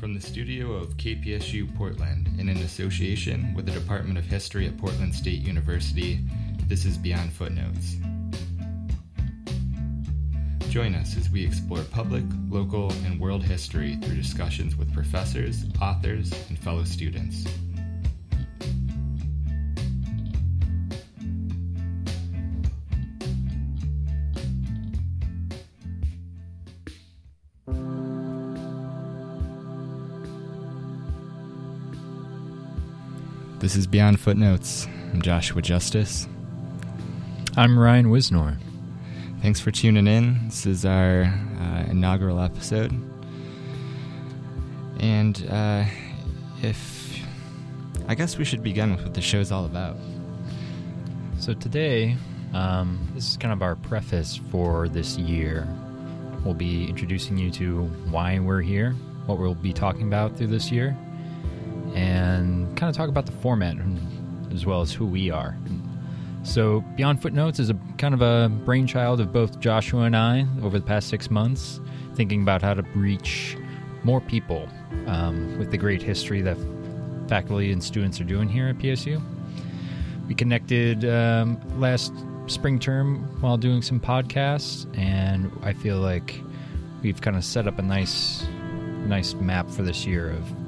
From the studio of KPSU Portland, and in association with the Department of History at Portland State University, this is Beyond Footnotes. Join us as we explore public, local, and world history through discussions with professors, authors, and fellow students. This is Beyond Footnotes. I'm Joshua Justice. I'm Ryan Wisnor. Thanks for tuning in. This is our uh, inaugural episode. And uh, if I guess we should begin with what the show's all about. So today, um, this is kind of our preface for this year. We'll be introducing you to why we're here, what we'll be talking about through this year, and kind of talk about the format as well as who we are. So, Beyond Footnotes is a kind of a brainchild of both Joshua and I over the past six months, thinking about how to reach more people um, with the great history that faculty and students are doing here at PSU. We connected um, last spring term while doing some podcasts, and I feel like we've kind of set up a nice, nice map for this year of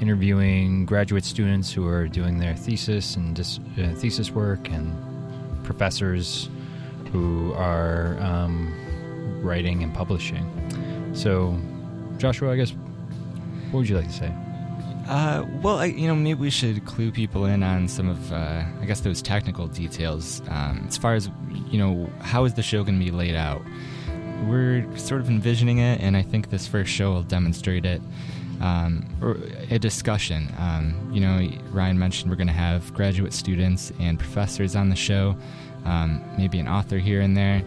interviewing graduate students who are doing their thesis and dis- uh, thesis work, and professors who are um, writing and publishing. So, Joshua, I guess, what would you like to say? Uh, well, I, you know, maybe we should clue people in on some of, uh, I guess, those technical details. Um, as far as, you know, how is the show going to be laid out? We're sort of envisioning it, and I think this first show will demonstrate it um, or a discussion. Um, you know, Ryan mentioned we're going to have graduate students and professors on the show, um, maybe an author here and there.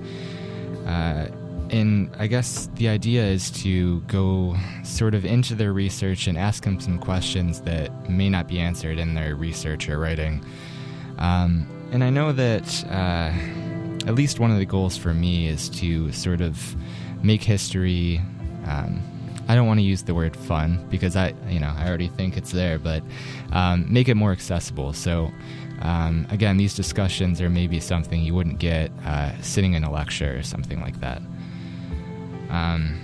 Uh, and I guess the idea is to go sort of into their research and ask them some questions that may not be answered in their research or writing. Um, and I know that uh, at least one of the goals for me is to sort of make history um, I don't want to use the word fun because I, you know, I already think it's there, but um, make it more accessible. So, um, again, these discussions are maybe something you wouldn't get uh, sitting in a lecture or something like that. Um,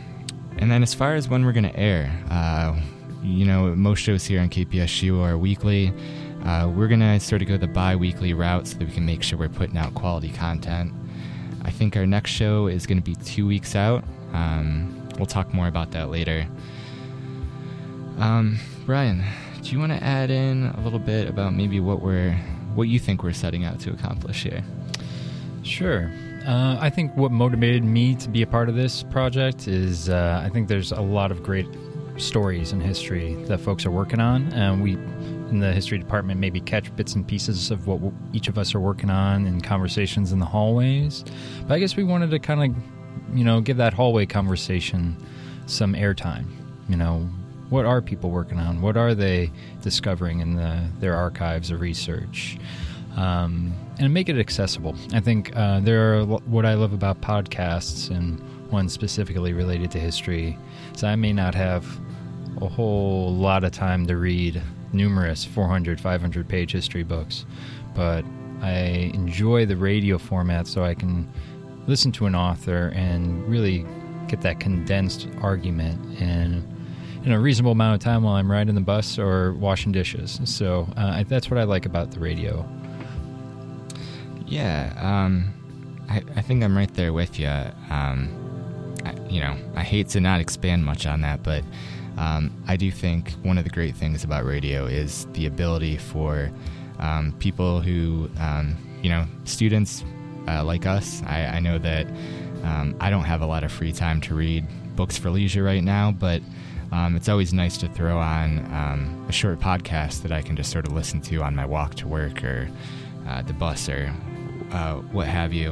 and then, as far as when we're going to air, uh, you know, most shows here on KPSU are weekly. Uh, we're going to sort of go the bi weekly route so that we can make sure we're putting out quality content. I think our next show is going to be two weeks out. Um, we'll talk more about that later. Um, Brian, do you want to add in a little bit about maybe what we're, what you think we're setting out to accomplish here? Sure. Uh, I think what motivated me to be a part of this project is uh, I think there's a lot of great stories in history that folks are working on, and we in the history department maybe catch bits and pieces of what each of us are working on in conversations in the hallways. But I guess we wanted to kind of you know, give that hallway conversation some airtime. You know, what are people working on? What are they discovering in the, their archives of research? Um, and make it accessible. I think uh, there are what I love about podcasts, and one specifically related to history, So I may not have a whole lot of time to read numerous 400, 500 page history books, but I enjoy the radio format so I can listen to an author and really get that condensed argument in in a reasonable amount of time while I'm riding the bus or washing dishes. So uh, that's what I like about the radio. Yeah, um, I, I, think I'm right there with you. Um, I, you know, I hate to not expand much on that, but um, I do think one of the great things about radio is the ability for um, people who, um, you know, students uh, like us. I, I know that um, I don't have a lot of free time to read books for leisure right now, but um, it's always nice to throw on um, a short podcast that I can just sort of listen to on my walk to work or uh, the bus or uh, what have you.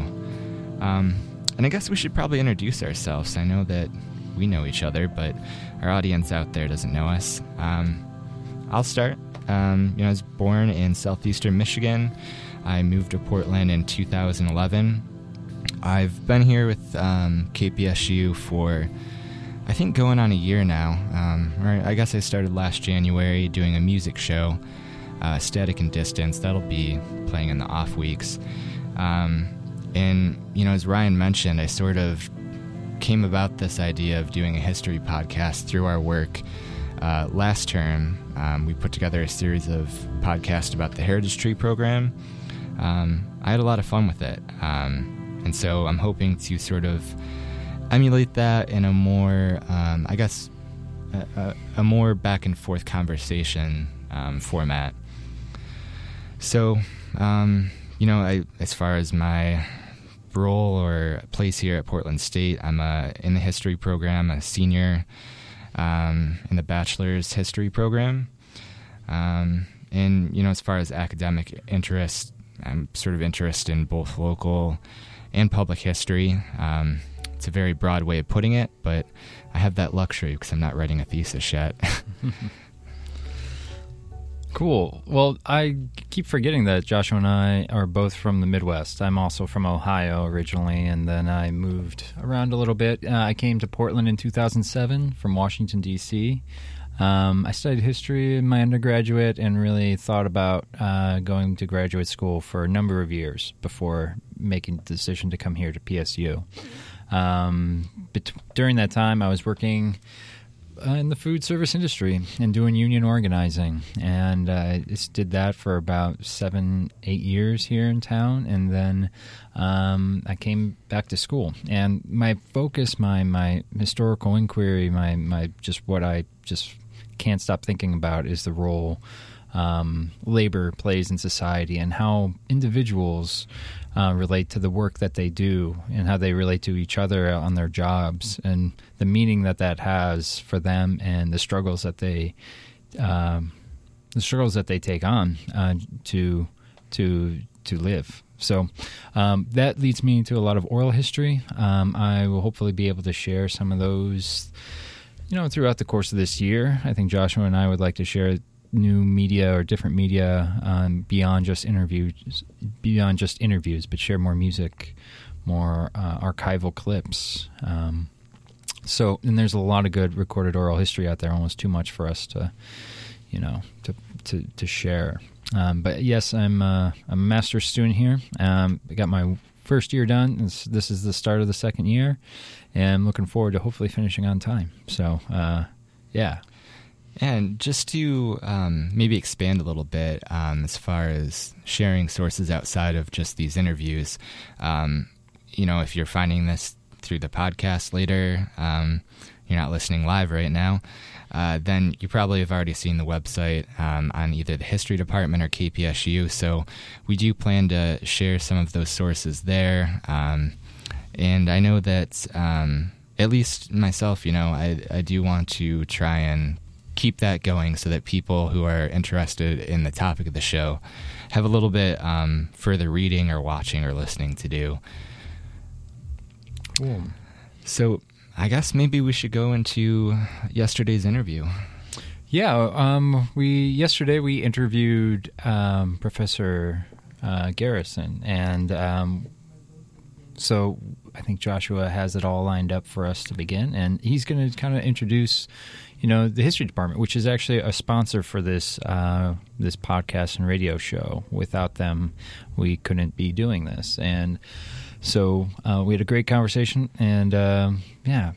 Um, and I guess we should probably introduce ourselves. I know that we know each other, but our audience out there doesn't know us. Um, I'll start. Um, you know, I was born in southeastern Michigan. I moved to Portland in 2011. I've been here with um, KPSU for I think going on a year now. Um, or I guess I started last January doing a music show, uh, Static and Distance. That'll be playing in the off weeks. Um, and, you know, as Ryan mentioned, I sort of came about this idea of doing a history podcast through our work uh, last term. Um, we put together a series of podcasts about the Heritage Tree program. Um, I had a lot of fun with it. Um, and so I'm hoping to sort of emulate that in a more, um, I guess, a, a, more back and forth conversation um, format. So, um, you know, I, as far as my role or place here at Portland State, I'm a, in the history program, a senior um, in the bachelor's history program. And, you know, as far as academic interest, I'm sort of interested in both local and public history. Um, it's a very broad way of putting it, but I have that luxury because I'm not writing a thesis yet. cool. Well, I keep forgetting that Joshua and I are both from the Midwest. I'm also from Ohio originally, and then I moved around a little bit. Uh, I came to Portland in 2007 from Washington, D.C. Um, I studied history in my undergraduate and really thought about uh, going to graduate school for a number of years before making the decision to come here to PSU. Um, but during that time, I was working uh, in the food service industry and doing union organizing, and uh, I just did that for about seven, eight years here in town, and then um, I came back to school. And my focus, my my historical inquiry, my my just what I just can't stop thinking about is the role um, labor plays in society and how individuals uh, relate to the work that they do and how they relate to each other on their jobs and the meaning that that has for them and the struggles that they um, the struggles that they take on uh, to to to live. So um, that leads me to a lot of oral history. Um, I will hopefully be able to share some of those, you know, throughout the course of this year. I think Joshua and I would like to share new media or different media um, beyond just interviews, beyond just interviews, but share more music, more uh, archival clips. Um, so, and there's a lot of good recorded oral history out there. Almost too much for us to, you know, to to, to share. Um, but yes, I'm uh, a master's student here. Um, I got my first year done. This, this, is the start of the second year, and I'm looking forward to hopefully finishing on time. So, uh, yeah, and just to um, maybe expand a little bit um, as far as sharing sources outside of just these interviews, um, you know, if you're finding this through the podcast later, um, you're not listening live right now, uh, then you probably have already seen the website um, on either the history department or KPSU. So we do plan to share some of those sources there. Um, and I know that at least myself, you know, I, I do want to try and keep that going so that people who are interested in the topic of the show have a little bit um, further reading or watching or listening to do. Cool. So I guess maybe we should go into yesterday's interview. Yeah, um, we yesterday we interviewed um, Professor uh, Garrison, and um, so I think Joshua has it all lined up for us to begin, and he's going to kind of introduce you know, the history department, which is actually a sponsor for this uh, this podcast and radio show. Without them, we couldn't be doing this. And so uh, we had a great conversation, and uh, yeah.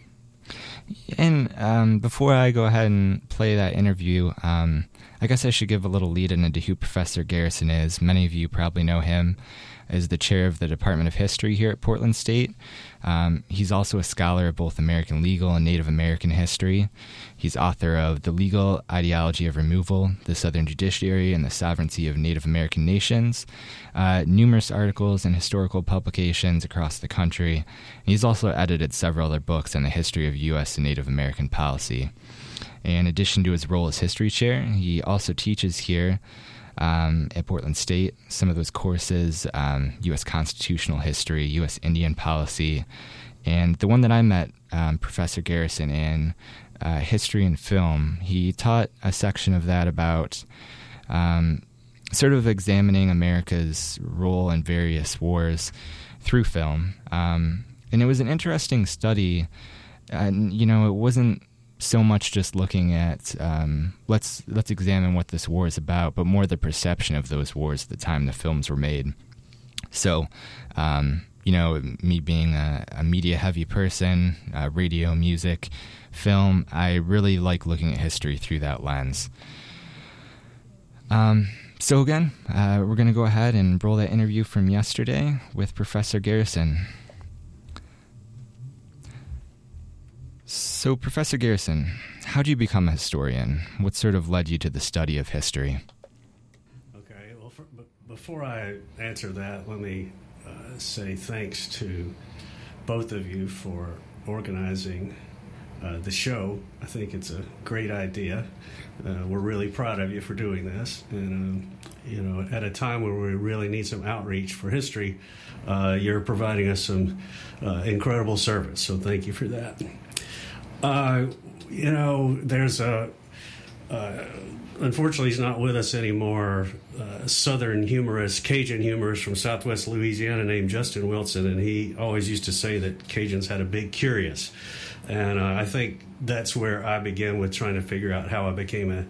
And um, before I go ahead and play that interview, um, I guess I should give a little lead in into who Professor Garrison is. Many of you probably know him as the chair of the Department of History here at Portland State. Um, he's also a scholar of both American legal and Native American history. He's author of The Legal Ideology of Removal, The Southern Judiciary, and the Sovereignty of Native American Nations, uh, numerous articles and historical publications across the country. He's also edited several other books on the history of U.S. and Native American policy. In addition to his role as history chair, he also teaches here um, at Portland State. Some of those courses um, U.S. constitutional history, U.S. Indian policy, and the one that I met um, Professor Garrison in, uh, history and film. He taught a section of that about um, sort of examining America's role in various wars through film. Um, and it was an interesting study and you know, it wasn't so much just looking at um, let's let's examine what this war is about, but more the perception of those wars at the time the films were made. So, um, you know, me being a, a media heavy person, uh, radio, music, film, I really like looking at history through that lens. Um, so again, uh, we're going to go ahead and roll that interview from yesterday with Professor Garrison. So, Professor Garrison, how did you become a historian? What sort of led you to the study of history? Okay, well, for, before I answer that, let me uh, say thanks to both of you for organizing uh, the show. I think it's a great idea. Uh, we're really proud of you for doing this. And, um, you know, at a time where we really need some outreach for history, uh, you're providing us some uh, incredible service. So thank you for that. Uh, you know, there's a. Uh, unfortunately, he's not with us anymore. Uh, Southern humorist, Cajun humorist from Southwest Louisiana named Justin Wilson, and he always used to say that Cajuns had a big curious, and uh, I think that's where I began with trying to figure out how I became a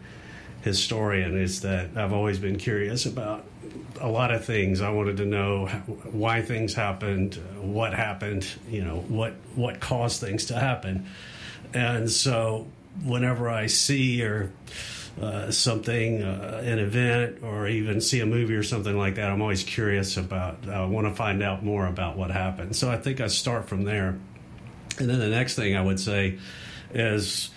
historian. Is that I've always been curious about a lot of things. I wanted to know why things happened, what happened, you know, what what caused things to happen and so whenever I see or uh, something, uh, an event, or even see a movie or something like that, I'm always curious about. I want to find out more about what happened. So I think I start from there. And then the next thing I would say is,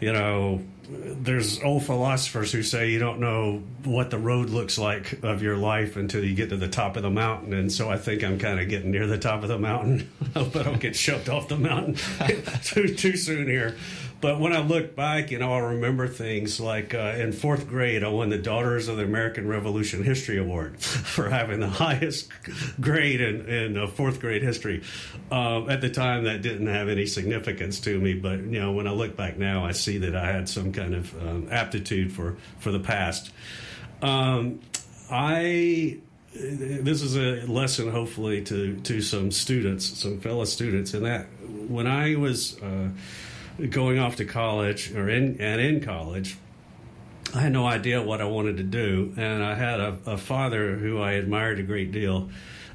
you know, there's old philosophers who say you don't know what the road looks like of your life until you get to the top of the mountain. And so I think I'm kind of getting near the top of the mountain. I hope I don't get shoved off the mountain too too soon here. But when I look back, you know, I remember things like uh, in fourth grade, I won the Daughters of the American Revolution History Award for having the highest grade in, in uh, fourth grade history. Um, at the time, that didn't have any significance to me, but you know, when I look back now, I see that I had some kind of um, aptitude for for the past. Um, I this is a lesson hopefully to to some students some fellow students and that when i was uh, going off to college or in and in college, I had no idea what I wanted to do, and I had a, a father who I admired a great deal.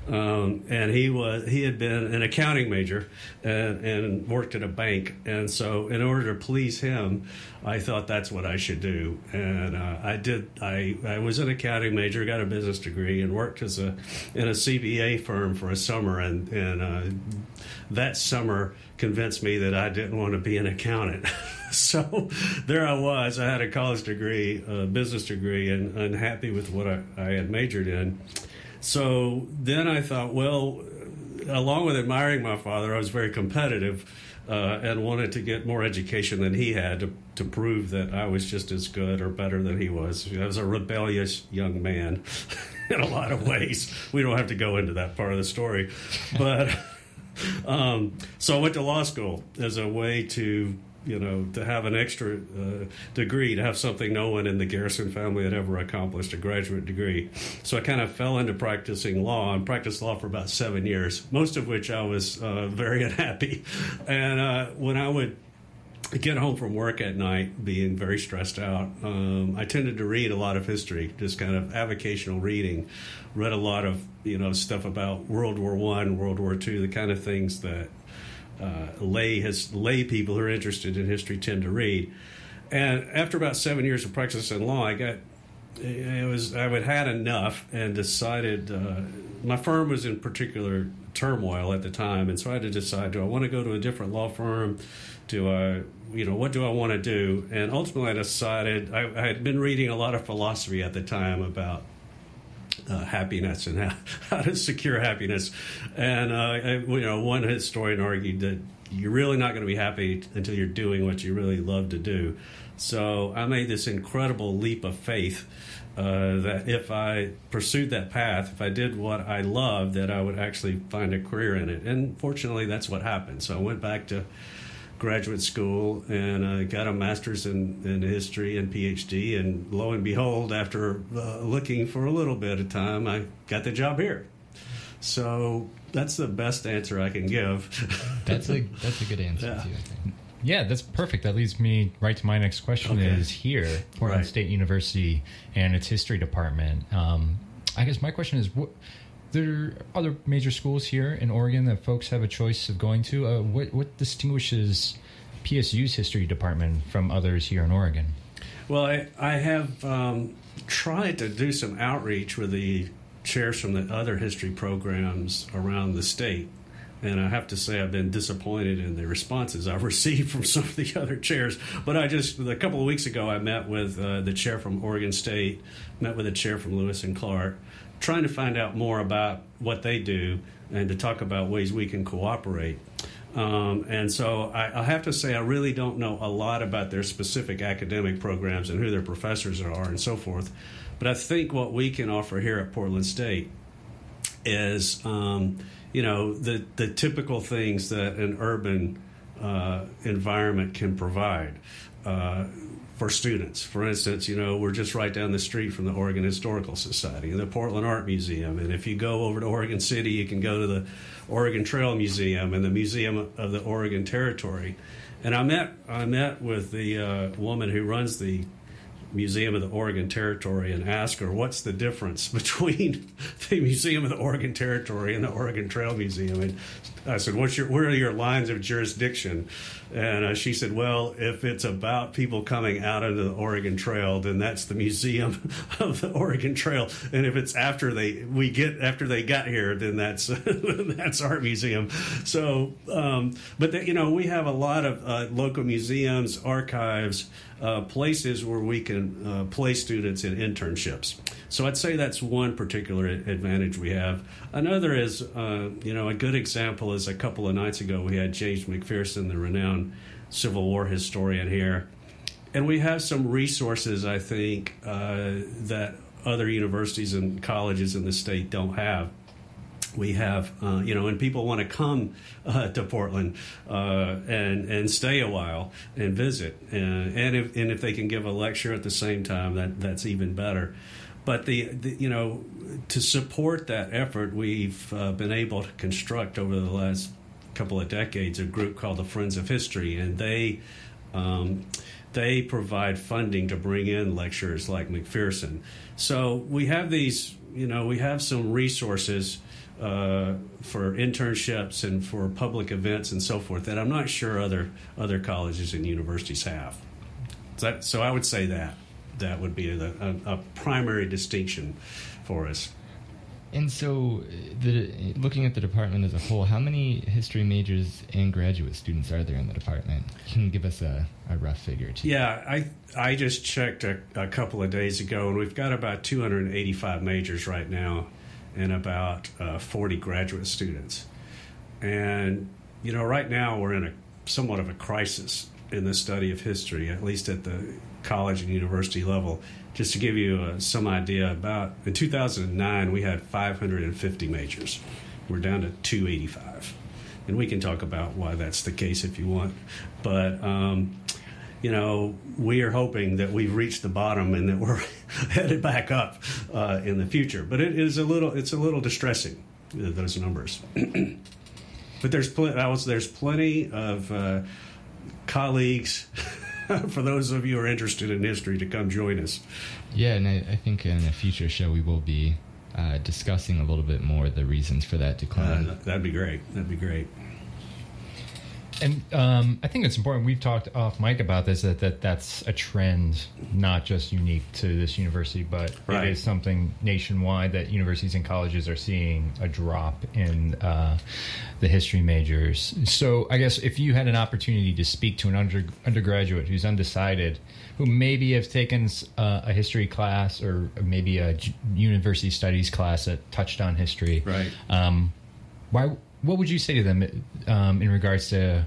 Um, and he was he had been an accounting major and, and, worked at a bank and so in order to please him i thought that's what i should do and uh, i did I, I was an accounting major got a business degree and worked as a in a CPA firm for a summer and, and uh, that summer convinced me that I didn't want to be an accountant. so there I was. I had a college degree, a business degree, and unhappy with what I, I had majored in. So then I thought, well, along with admiring my father, I was very competitive uh, and wanted to get more education than he had to, to prove that I was just as good or better than he was. I was a rebellious young man in a lot of ways. We don't have to go into that part of the story, but um, so I went to law school as a way to you know, to have an extra uh, degree, to have something no one in the Garrison family had ever accomplished, a graduate degree. So I kind of fell into practicing law and practiced law for about seven years, most of which I was uh, very unhappy. And uh, when I would get home from work at night being very stressed out, um, I tended to read a lot of history, just kind of avocational reading read a lot of you know stuff about World War One, World War Two, the kind of things that uh, lay has lay people who are interested in history tend to read. And after about seven years of practice in law, I got it was I had had enough and decided uh, my firm was in particular turmoil at the time, and so I had to decide: do I want to go to a different law firm? Do I, you know, what do I want to do? And ultimately, I decided I, I had been reading a lot of philosophy at the time about uh, happiness and how, how, to secure happiness. And uh, you know, one historian argued that you're really not going to be happy until you're doing what you really love to do. So I made this incredible leap of faith uh, that if I pursued that path, if I did what I loved, that I would actually find a career in it. And fortunately, that's what happened. So I went back to graduate school and uh, got a master's in, in history and PhD. And lo and behold, after uh, looking for a little bit of time, I got the job here. So that's the best answer I can give. that's a that's a good answer Yeah. too. I think. Yeah, that's perfect. That leads me right to my next question. Okay. Is here Portland Right. State University and its history department? Um, I guess my question is, what there are other major schools here in Oregon that folks have a choice of going to. Uh, what what distinguishes PSU's history department from others here in Oregon? Well, I, I have um, tried to do some outreach with the chairs from the other history programs around the state. And I have to say, I've been disappointed in the responses I've received from some of the other chairs. But I just, a couple of weeks ago, I met with uh, the chair from Oregon State, met with the chair from Lewis and Clark, trying to find out more about what they do and to talk about ways we can cooperate. Um, and so I, I have to say, I really don't know a lot about their specific academic programs and who their professors are and so forth. But I think what we can offer here at Portland State is, um, you know, the, the typical things that an urban uh, environment can provide. Uh, for students. For instance, you know, we're just right down the street from the Oregon Historical Society and the Portland Art Museum. And if you go over to Oregon City, you can go to the Oregon Trail Museum and the Museum of the Oregon Territory. And I met I met with the uh, woman who runs the Museum of the Oregon Territory and asked her what's the difference between the Museum of the Oregon Territory and the Oregon Trail Museum. And I said, "What's your where are your lines of jurisdiction?" And uh, she said, "Well, if it's about people coming out into the Oregon Trail, then that's the Museum of the Oregon Trail. And if it's after they we get after they got here, then that's that's our museum." So, um, but the, you know, we have a lot of uh, local museums, archives, uh, places where we can uh, place students in internships. So I'd say that's one particular advantage we have. Another is, uh, you know, a good example is a couple of nights ago we had James McPherson, the renowned Civil War historian, here. And we have some resources, I think, uh, that other universities and colleges in the state don't have. We have, uh, you know, and people want to come uh, to Portland uh, and and stay a while and visit, and and if, and if they can give a lecture at the same time, that that's even better. But the, the you know, to support that effort, we've uh, been able to construct over the last couple of decades a group called the Friends of History, and they um, they provide funding to bring in lecturers like McPherson. So we have these, you know, we have some resources uh, for internships and for public events and so forth that I'm not sure other other colleges and universities have. So, so I would say that that would be a, a, a primary distinction for us. And so, the, looking at the department as a whole, how many history majors and graduate students are there in the department? Can you give us a, a rough figure? Too? Yeah, I I just checked a, a couple of days ago, and we've got about 285 majors right now, and about uh, 40 graduate students. And you know, right now we're in a somewhat of a crisis in the study of history, at least at the college and university level. Just to give you uh, some idea, about in 2009 we had 550 majors. We're down to 285, and we can talk about why that's the case if you want. But um, you know, we are hoping that we've reached the bottom and that we're headed back up uh, in the future. But it is a little, it's a little distressing uh, those numbers. but there's pl- was, there's plenty of uh, colleagues for those of you who are interested in history to come join us. Yeah, and I, I think in a future show we will be uh, discussing a little bit more the reasons for that decline. Uh, that'd be great. That'd be great. And um, I think it's important. We've talked off mic about this that, that that's a trend, not just unique to this university, but Right. it is something nationwide that universities and colleges are seeing a drop in uh, the history majors. So I guess if you had an opportunity to speak to an under, undergraduate who's undecided, who maybe have taken uh, a history class or maybe a university studies class that touched on history, Right. um, why? What would you say to them um, in regards to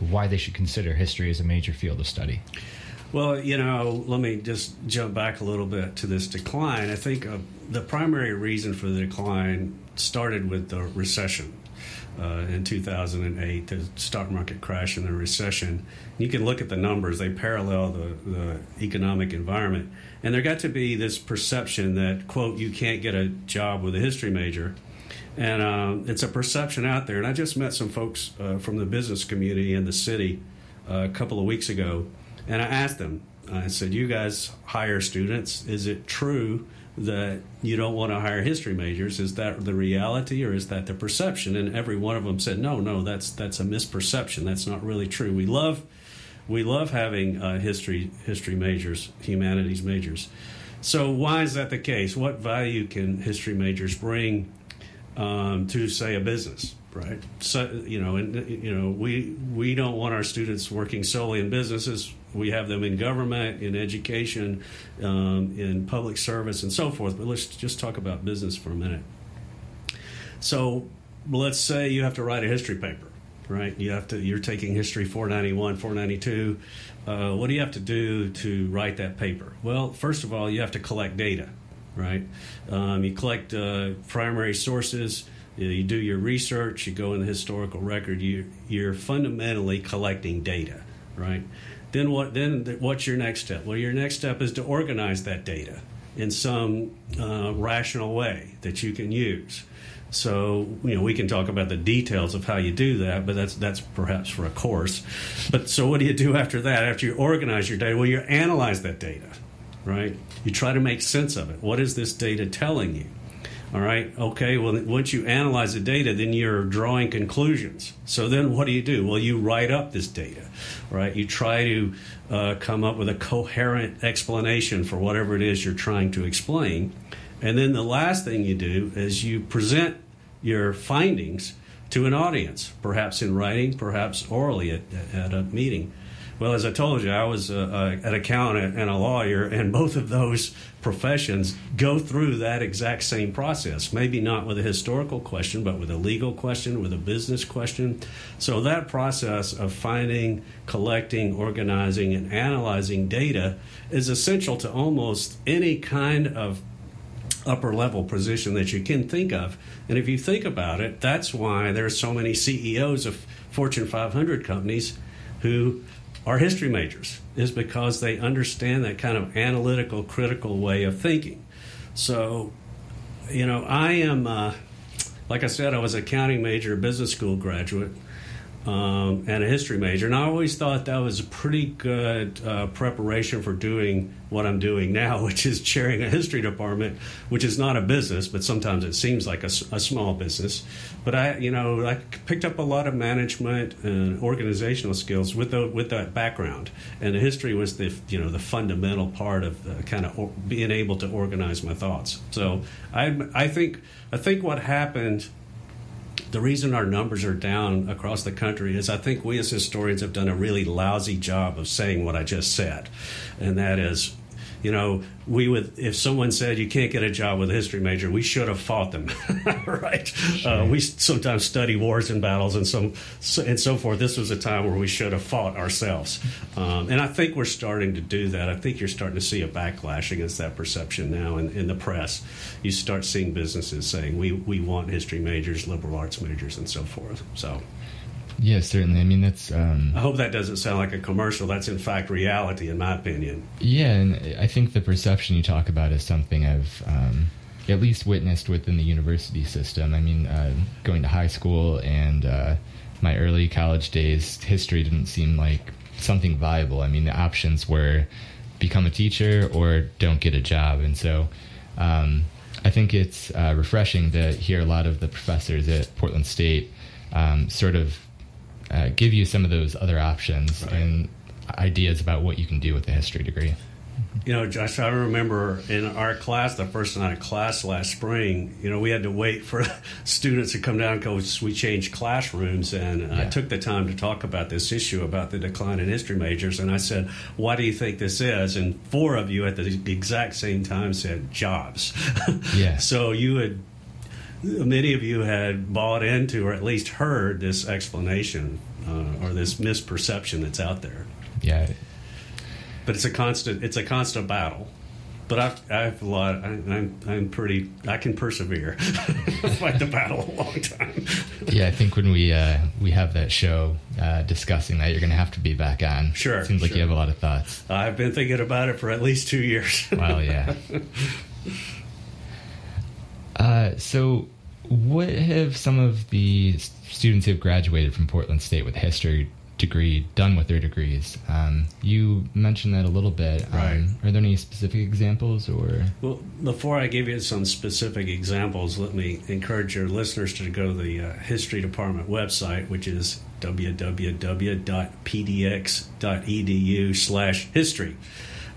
why they should consider history as a major field of study? Well, you know, let me just jump back a little bit to this decline. I think uh, the primary reason for the decline started with the recession uh, in 2008, the stock market crash and the recession. You can look at the numbers, they parallel the, the economic environment. And there got to be this perception that, quote, you can't get a job with a history major. And um, it's a perception out there. And I just met some folks uh, from the business community in the city uh, a couple of weeks ago, and I asked them, I said, You guys hire students. Is it true that you don't want to hire history majors? Is that the reality or is that the perception? And every one of them said, No, no, that's, that's a misperception. That's not really true. We love. We love having uh, history history majors, humanities majors. So why is that the case? What value can history majors bring um, to, say, a business? Right. So you know, and you know, we we don't want our students working solely in businesses. We have them in government, in education, um, in public service, and so forth. But let's just talk about business for a minute. So, let's say you have to write a history paper, right? You have to. You're taking history 491, 492. Uh, what do you have to do to write that paper? Well, first of all, you have to collect data, right? Um, you collect uh, primary sources you do your research, you go in the historical record, you, you're fundamentally collecting data, right? Then what? Then what's your next step? Well, your next step is to organize that data in some uh, rational way that you can use. So you know we can talk about the details of how you do that, but that's that's perhaps for a course. But so what do you do after that? After you organize your data, well, you analyze that data, right? You try to make sense of it. What is this data telling you? All right. Okay. Well, once you analyze the data, then you're drawing conclusions. So then what do you do? Well, you write up this data, right? You try to uh, come up with a coherent explanation for whatever it is you're trying to explain. And then the last thing you do is you present your findings to an audience, perhaps in writing, perhaps orally at, at a meeting. Well, as I told you, I was a, a, an accountant and a lawyer, and both of those professions go through that exact same process. Maybe not with a historical question, but with a legal question, with a business question. So, that process of finding, collecting, organizing, and analyzing data is essential to almost any kind of upper level position that you can think of. And if you think about it, that's why there's so many CEOs of Fortune 500 companies who are history majors is because they understand that kind of analytical, critical way of thinking. So, you know, I am, uh, like I said, I was a accounting major, business school graduate um, and a history major. And I always thought that was a pretty good uh, preparation for doing what I'm doing now, which is chairing a history department, which is not a business, but sometimes it seems like a, a small business. But I, you know, I picked up a lot of management and organizational skills with the, with that background, and the history was the you know the fundamental part of kind of being able to organize my thoughts. So I I think I think what happened the reason our numbers are down across the country is I think we as historians have done a really lousy job of saying what I just said, and that is you know, we would if someone said you can't get a job with a history major, we should have fought them, right? Sure. Uh, we sometimes study wars and battles and some and so forth. This was a time where we should have fought ourselves, um, and I think we're starting to do that. I think you're starting to see a backlash against that perception now in, in the press. You start seeing businesses saying we we want history majors, liberal arts majors, and so forth. So. Yeah, certainly. I mean, that's. Um, I hope that doesn't sound like a commercial. That's in fact reality, in my opinion. Yeah, and I think the perception you talk about is something I've um, at least witnessed within the university system. I mean, uh, going to high school and uh, my early college days, history didn't seem like something viable. I mean, the options were become a teacher or don't get a job, and so. Um, I think it's uh, refreshing to hear a lot of the professors at Portland State um, sort of uh, give you some of those other options right. and ideas about what you can do with a history degree. You know, Josh, I remember in our class, the first night of class last spring, you know, we had to wait for students to come down because we changed classrooms. And yeah. I took the time to talk about this issue about the decline in history majors. And I said, Why do you think this is? And four of you at the exact same time said, Jobs. Yeah. so you had many of you had bought into or at least heard this explanation uh, or this misperception that's out there. Yeah. But it's a constant. It's a constant battle. But I've, I've a lot. I, I'm, I'm pretty. I can persevere. Fight the battle a long time. yeah, I think when we uh, we have that show uh, discussing that, you're going to have to be back on. Sure. It seems like you have a lot of thoughts. I've been thinking about it for at least two years. well, yeah. Uh, so, what have some of the students who have graduated from Portland State with a history degree done with their degrees? Um, you mentioned that a little bit. Um, Right. Are there any specific examples or? Well, before I give you some specific examples, let me encourage your listeners to go to the uh, History Department website, which is www.pdx.edu slash history.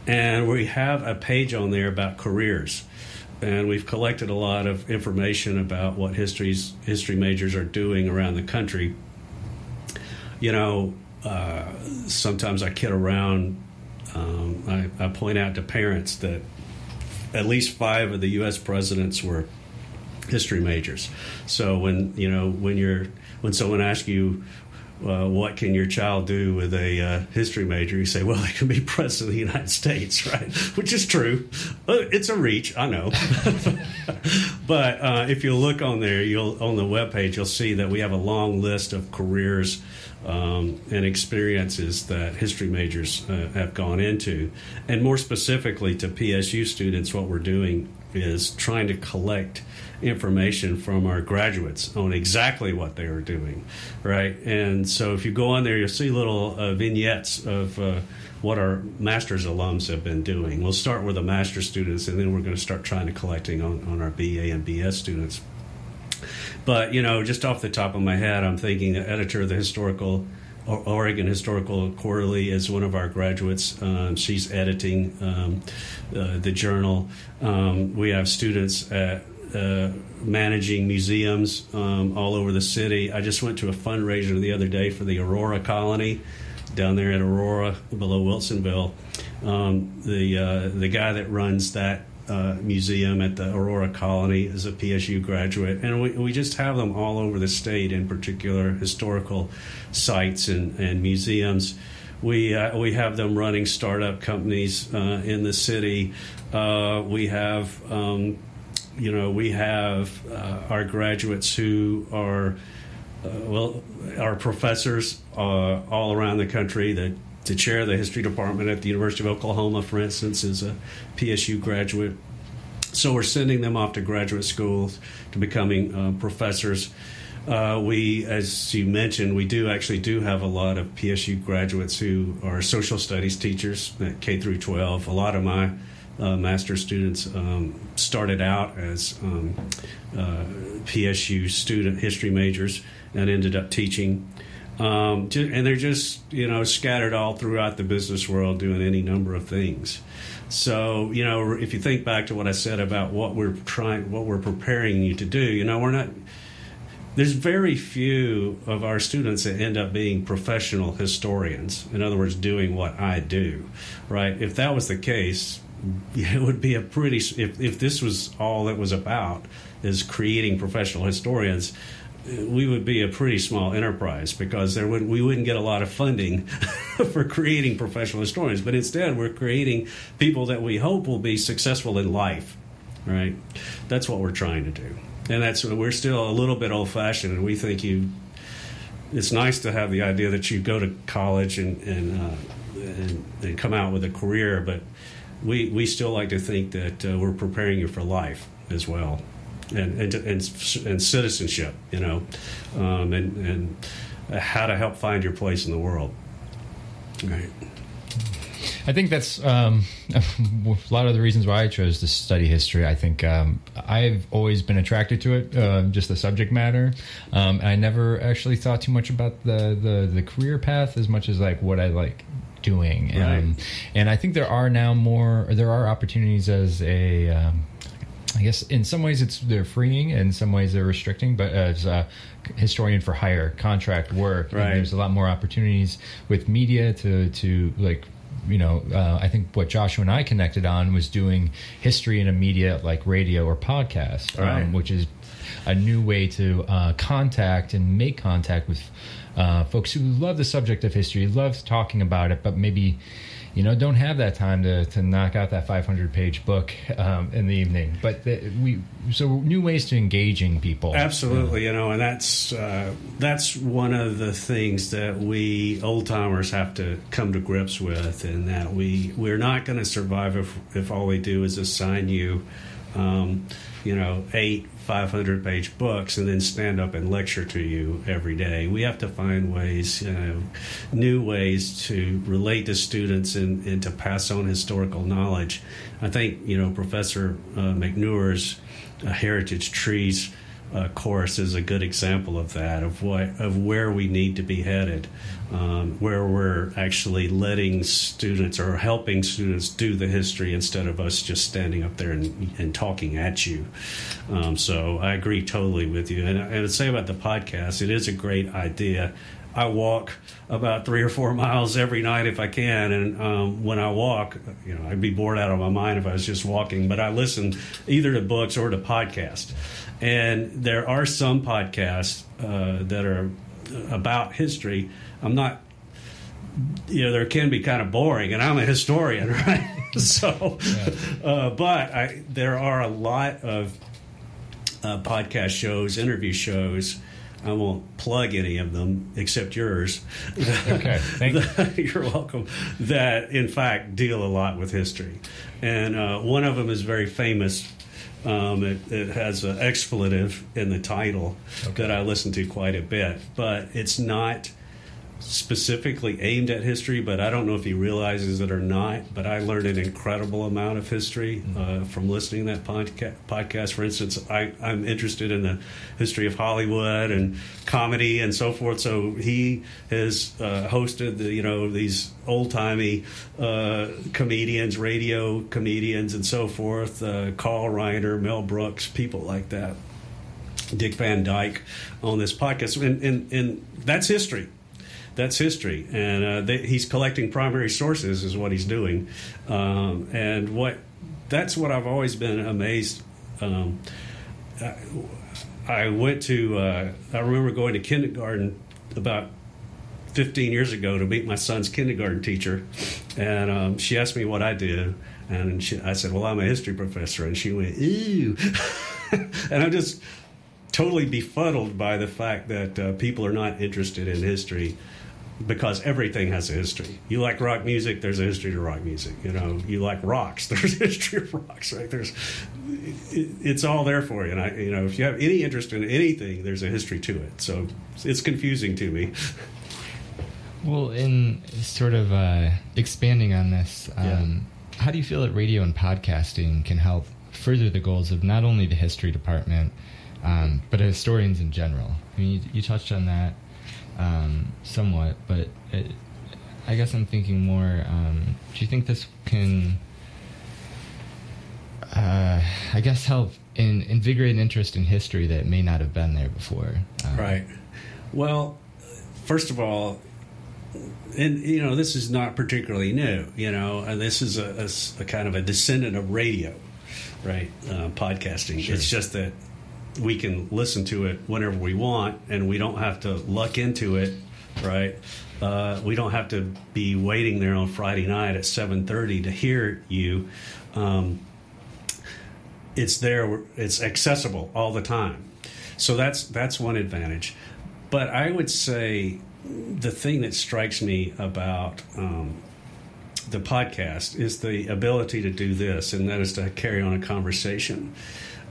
And we have a page on there about careers. And we've collected a lot of information about what history's, history majors are doing around the country. You know, uh, sometimes I kid around. Um, I, I point out to parents that at least five of the U.S. presidents were history majors. So when you know when you're when someone asks you uh, what can your child do with a uh, history major, you say, well, they can be president of the United States, right? Which is true. Uh, It's a reach, I know. but uh, if you look on there, you'll on the webpage, you'll see that we have a long list of careers um, and experiences that history majors uh, have gone into. And more specifically to PSU students, what we're doing is trying to collect information from our graduates on exactly what they are doing, right? And so if you go on there, you'll see little uh, vignettes of uh, what our master's alums have been doing. We'll start with the master's students, and then we're going to start trying to collecting on, on our BA and BS students. But you know, just off the top of my head, I'm thinking the editor of the historical Oregon Historical Quarterly is one of our graduates. Um, she's editing um, uh, the journal. Um, we have students at uh, managing museums um, all over the city. I just went to a fundraiser the other day for the Aurora Colony down there in Aurora, below Wilsonville. Um, the uh, the guy that runs that uh, museum at the Aurora Colony is a PSU graduate, and we, we just have them all over the state, in particular historical sites and, and museums. We uh, we have them running startup companies uh, in the city. Uh, we have. Um, you know, we have uh, our graduates who are, uh, well, our professors all around the country. The, the chair of the history department at the University of Oklahoma, for instance, is a PSU graduate. So we're sending them off to graduate schools to becoming uh, professors. Uh, we, as you mentioned, we do actually do have a lot of PSU graduates who are social studies teachers at K through 12. A lot of my uh, master students um, started out as um, uh, PSU student history majors and ended up teaching. Um, and they're just you know scattered all throughout the business world doing any number of things. So you know if you think back to what I said about what we're trying, what we're preparing you to do, you know we're not. There's very few of our students that end up being professional historians. In other words, doing what I do, right? If that was the case, it would be a pretty. If if this was all it was about, is creating professional historians, we would be a pretty small enterprise because there would we wouldn't get a lot of funding for creating professional historians. But instead, we're creating people that we hope will be successful in life. Right? That's what we're trying to do, and that's we're still a little bit old fashioned, and we think you. It's nice to have the idea that you go to college and and, uh, and, and come out with a career, but we we still like to think that uh, we're preparing you for life as well and and, and, and citizenship, you know, um, and and how to help find your place in the world. Right. I think that's um, a lot of the reasons why I chose to study history. I think um, I've always been attracted to it, uh, just the subject matter. Um, I never actually thought too much about the, the, the career path as much as like what I like doing. Right. Um, and I think there are now more, there are opportunities as a, um, I guess in some ways it's they're freeing, and in some ways they're restricting. But as a historian for hire, contract work, Right. there's a lot more opportunities with media to to like you know. Uh, I think what Joshua and I connected on was doing history in a media like radio or podcast, um, Right. which is a new way to uh, contact and make contact with uh, folks who love the subject of history, love talking about it, but maybe you know don't have that time to, to knock out that 500 page book um, in the evening. But the, we so new ways to engaging people. Absolutely, you know, and that's uh, that's one of the things that we old timers have to come to grips with, and that we we're not going to survive if if all we do is assign you um, you know, eight 500 page books and then stand up and lecture to you every day. We have to find ways, you know, new ways to relate to students and, and to pass on historical knowledge. I think, you know, Professor uh, McNeur's uh, Heritage Trees uh, course is a good example of that, of what of where we need to be headed, um, where we're actually letting students or helping students do the history instead of us just standing up there and, and talking at you. Um, so I agree totally with you. And, and I'd say about the podcast, it is a great idea. I walk about three or four miles every night if I can, and um, when I walk, you know, I'd be bored out of my mind if I was just walking. But I listen either to books or to podcasts, and there are some podcasts uh, that are about history. I'm not, you know, there can be kind of boring, and I'm a historian, right? so, uh, but I, there are a lot of uh, podcast shows, interview shows I won't plug any of them except yours. Okay, thank you. You're welcome. That, in fact, deal a lot with history. And uh, one of them is very famous. Um, it, it, has an expletive in the title okay. that I listen to quite a bit, but it's not specifically aimed at history, but I don't know if he realizes it or not. But I learned an incredible amount of history uh, from listening to that podca- podcast. For instance, I, am interested in the history of Hollywood and comedy and so forth. So he has uh, hosted the, you know these old timey uh, comedians, radio comedians, and so forth. Uh, Carl Reiner, Mel Brooks, people like that. Dick Van Dyke on this podcast, and, and, and that's history that's history. And uh, they, he's collecting primary sources, is what he's doing. Um, and what that's what I've always been amazed. Um, I, I, went to. Uh, I remember going to kindergarten about 15 years ago to meet my son's kindergarten teacher, and um, she asked me what I did, and she, I said, "Well, I'm a history professor," and she went, "Ew," and I'm just totally befuddled by the fact that uh, people are not interested in history because everything has a history. You like rock music, there's a history to rock music. You know, you like rocks, there's a history of rocks, right? There's, it, it's all there for you. And I, you know, if you have any interest in anything, there's a history to it. So it's confusing to me. Well, in sort of uh, expanding on this, um, yeah. how do you feel that radio and podcasting can help further the goals of not only the history department, um, but historians in general? I mean, you, you touched on that um, somewhat, but it, I guess I'm thinking more. Um, do you think this can, uh, I guess, help in invigorate an interest in history that may not have been there before? Um, right. Well, first of all, and you know this is not particularly new. You know, this is a, a, a kind of a descendant of radio, right? Uh, podcasting. Sure. It's just that we can listen to it whenever we want, and we don't have to luck into it, right? Uh, we don't have to be waiting there on Friday night at seven thirty to hear you. Um, it's there. It's accessible all the time. So that's that's one advantage. But I would say the thing that strikes me about um, the podcast is the ability to do this, and that is to carry on a conversation.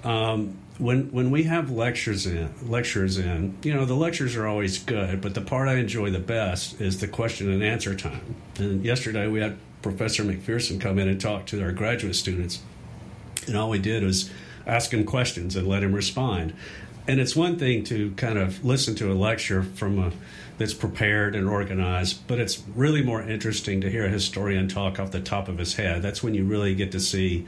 Um, when when we have lectures in lectures in, you know, the lectures are always good, but the part I enjoy the best is the question and answer time. And yesterday we had Professor McPherson come in and talk to our graduate students, and all we did was ask him questions and let him respond. And it's one thing to kind of listen to a lecture from a that's prepared and organized, but it's really more interesting to hear a historian talk off the top of his head. That's when you really get to see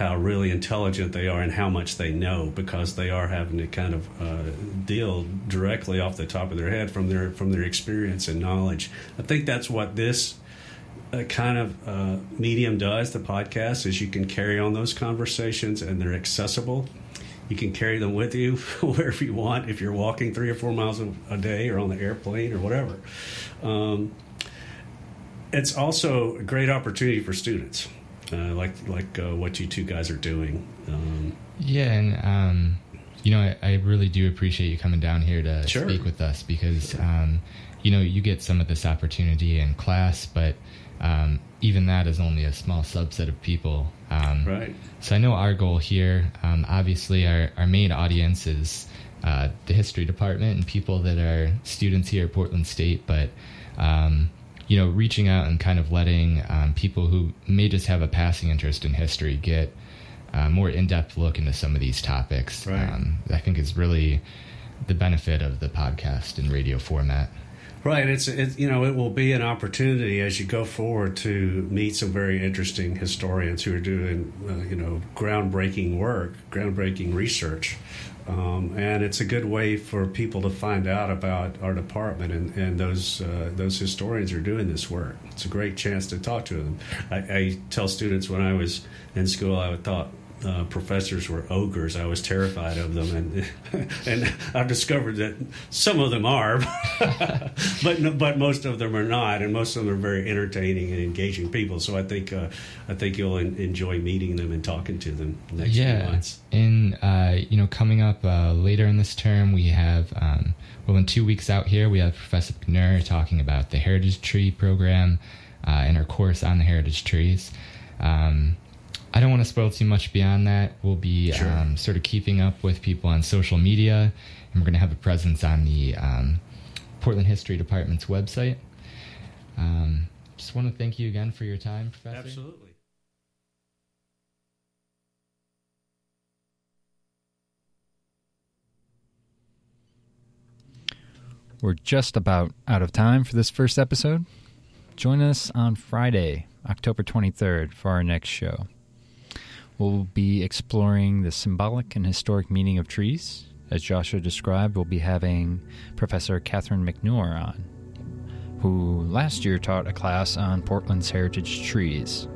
how really intelligent they are and how much they know because they are having to kind of uh, deal directly off the top of their head from their from their experience and knowledge. I think that's what this uh, kind of uh, medium does. The podcast is you can carry on those conversations and they're accessible. You can carry them with you wherever you want if you're walking three or four miles a, day or on the airplane or whatever. Um, it's also a great opportunity for students uh, like like uh, what you two guys are doing. Um, yeah, and um, you know, I, I, really do appreciate you coming down here to sure. speak with us because um, you know you get some of this opportunity in class, but um, even that is only a small subset of people. Um, right. So I know our goal here, um, obviously, our, our main audience is uh, the history department and people that are students here at Portland State, but um, you know, reaching out and kind of letting um, people who may just have a passing interest in history get a more in-depth look into some of these topics. Right. Um, I think is really the benefit of the podcast and radio format. Right. It's it, you know it will be an opportunity as you go forward to meet some very interesting historians who are doing uh, you know groundbreaking work, groundbreaking research. Um, and it's a good way for people to find out about our department and, and those uh, those historians are doing this work. It's a great chance to talk to them. I, I tell students when I was in school, I would thought uh, professors were ogres. I was terrified of them, and and I've discovered that some of them are, but but most of them are not, and most of them are very entertaining and engaging people. So I think uh, I think you'll en- enjoy meeting them and talking to them next yeah. few months. And uh, you know, coming up uh, later in this term, we have um, well, in two weeks out here, we have Professor McNeur talking about the Heritage Tree program uh, and our course on the heritage trees. Um, I don't want to spoil too much beyond that. We'll be sure. um, sort of keeping up with people on social media, and we're going to have a presence on the um, Portland History Department's website. Um, just want to thank you again for your time, Professor. Absolutely. We're just about out of time for this first episode. Join us on Friday, October 23rd, for our next show. We'll be exploring the symbolic and historic meaning of trees. As Joshua described, we'll be having Professor Catherine McNeur on, who last year taught a class on Portland's heritage trees.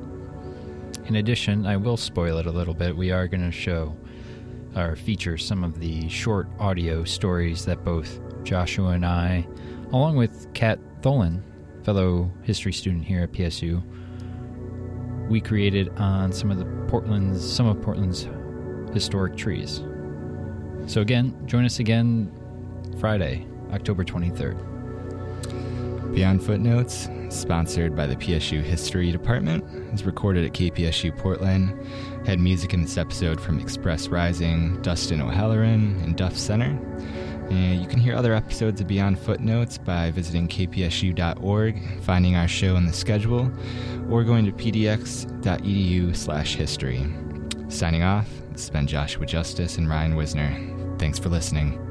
In addition, I will spoil it a little bit. We are going to show or feature some of the short audio stories that both Joshua and I, along with Kat Tholen, fellow history student here at PSU, we created on some of the Portland's some of Portland's historic trees. So again, join us again Friday, October 23rd. Beyond Footnotes, sponsored by the PSU History Department, is recorded at KPSU Portland. Had music in this episode from Express Rising, Dustin O'Halloran, and Duff Center. And you can hear other episodes of Beyond Footnotes by visiting kpsu.org, finding our show in the schedule, or going to pdx.edu slash history. Signing off, this has been Joshua Justice and Ryan Wisner. Thanks for listening.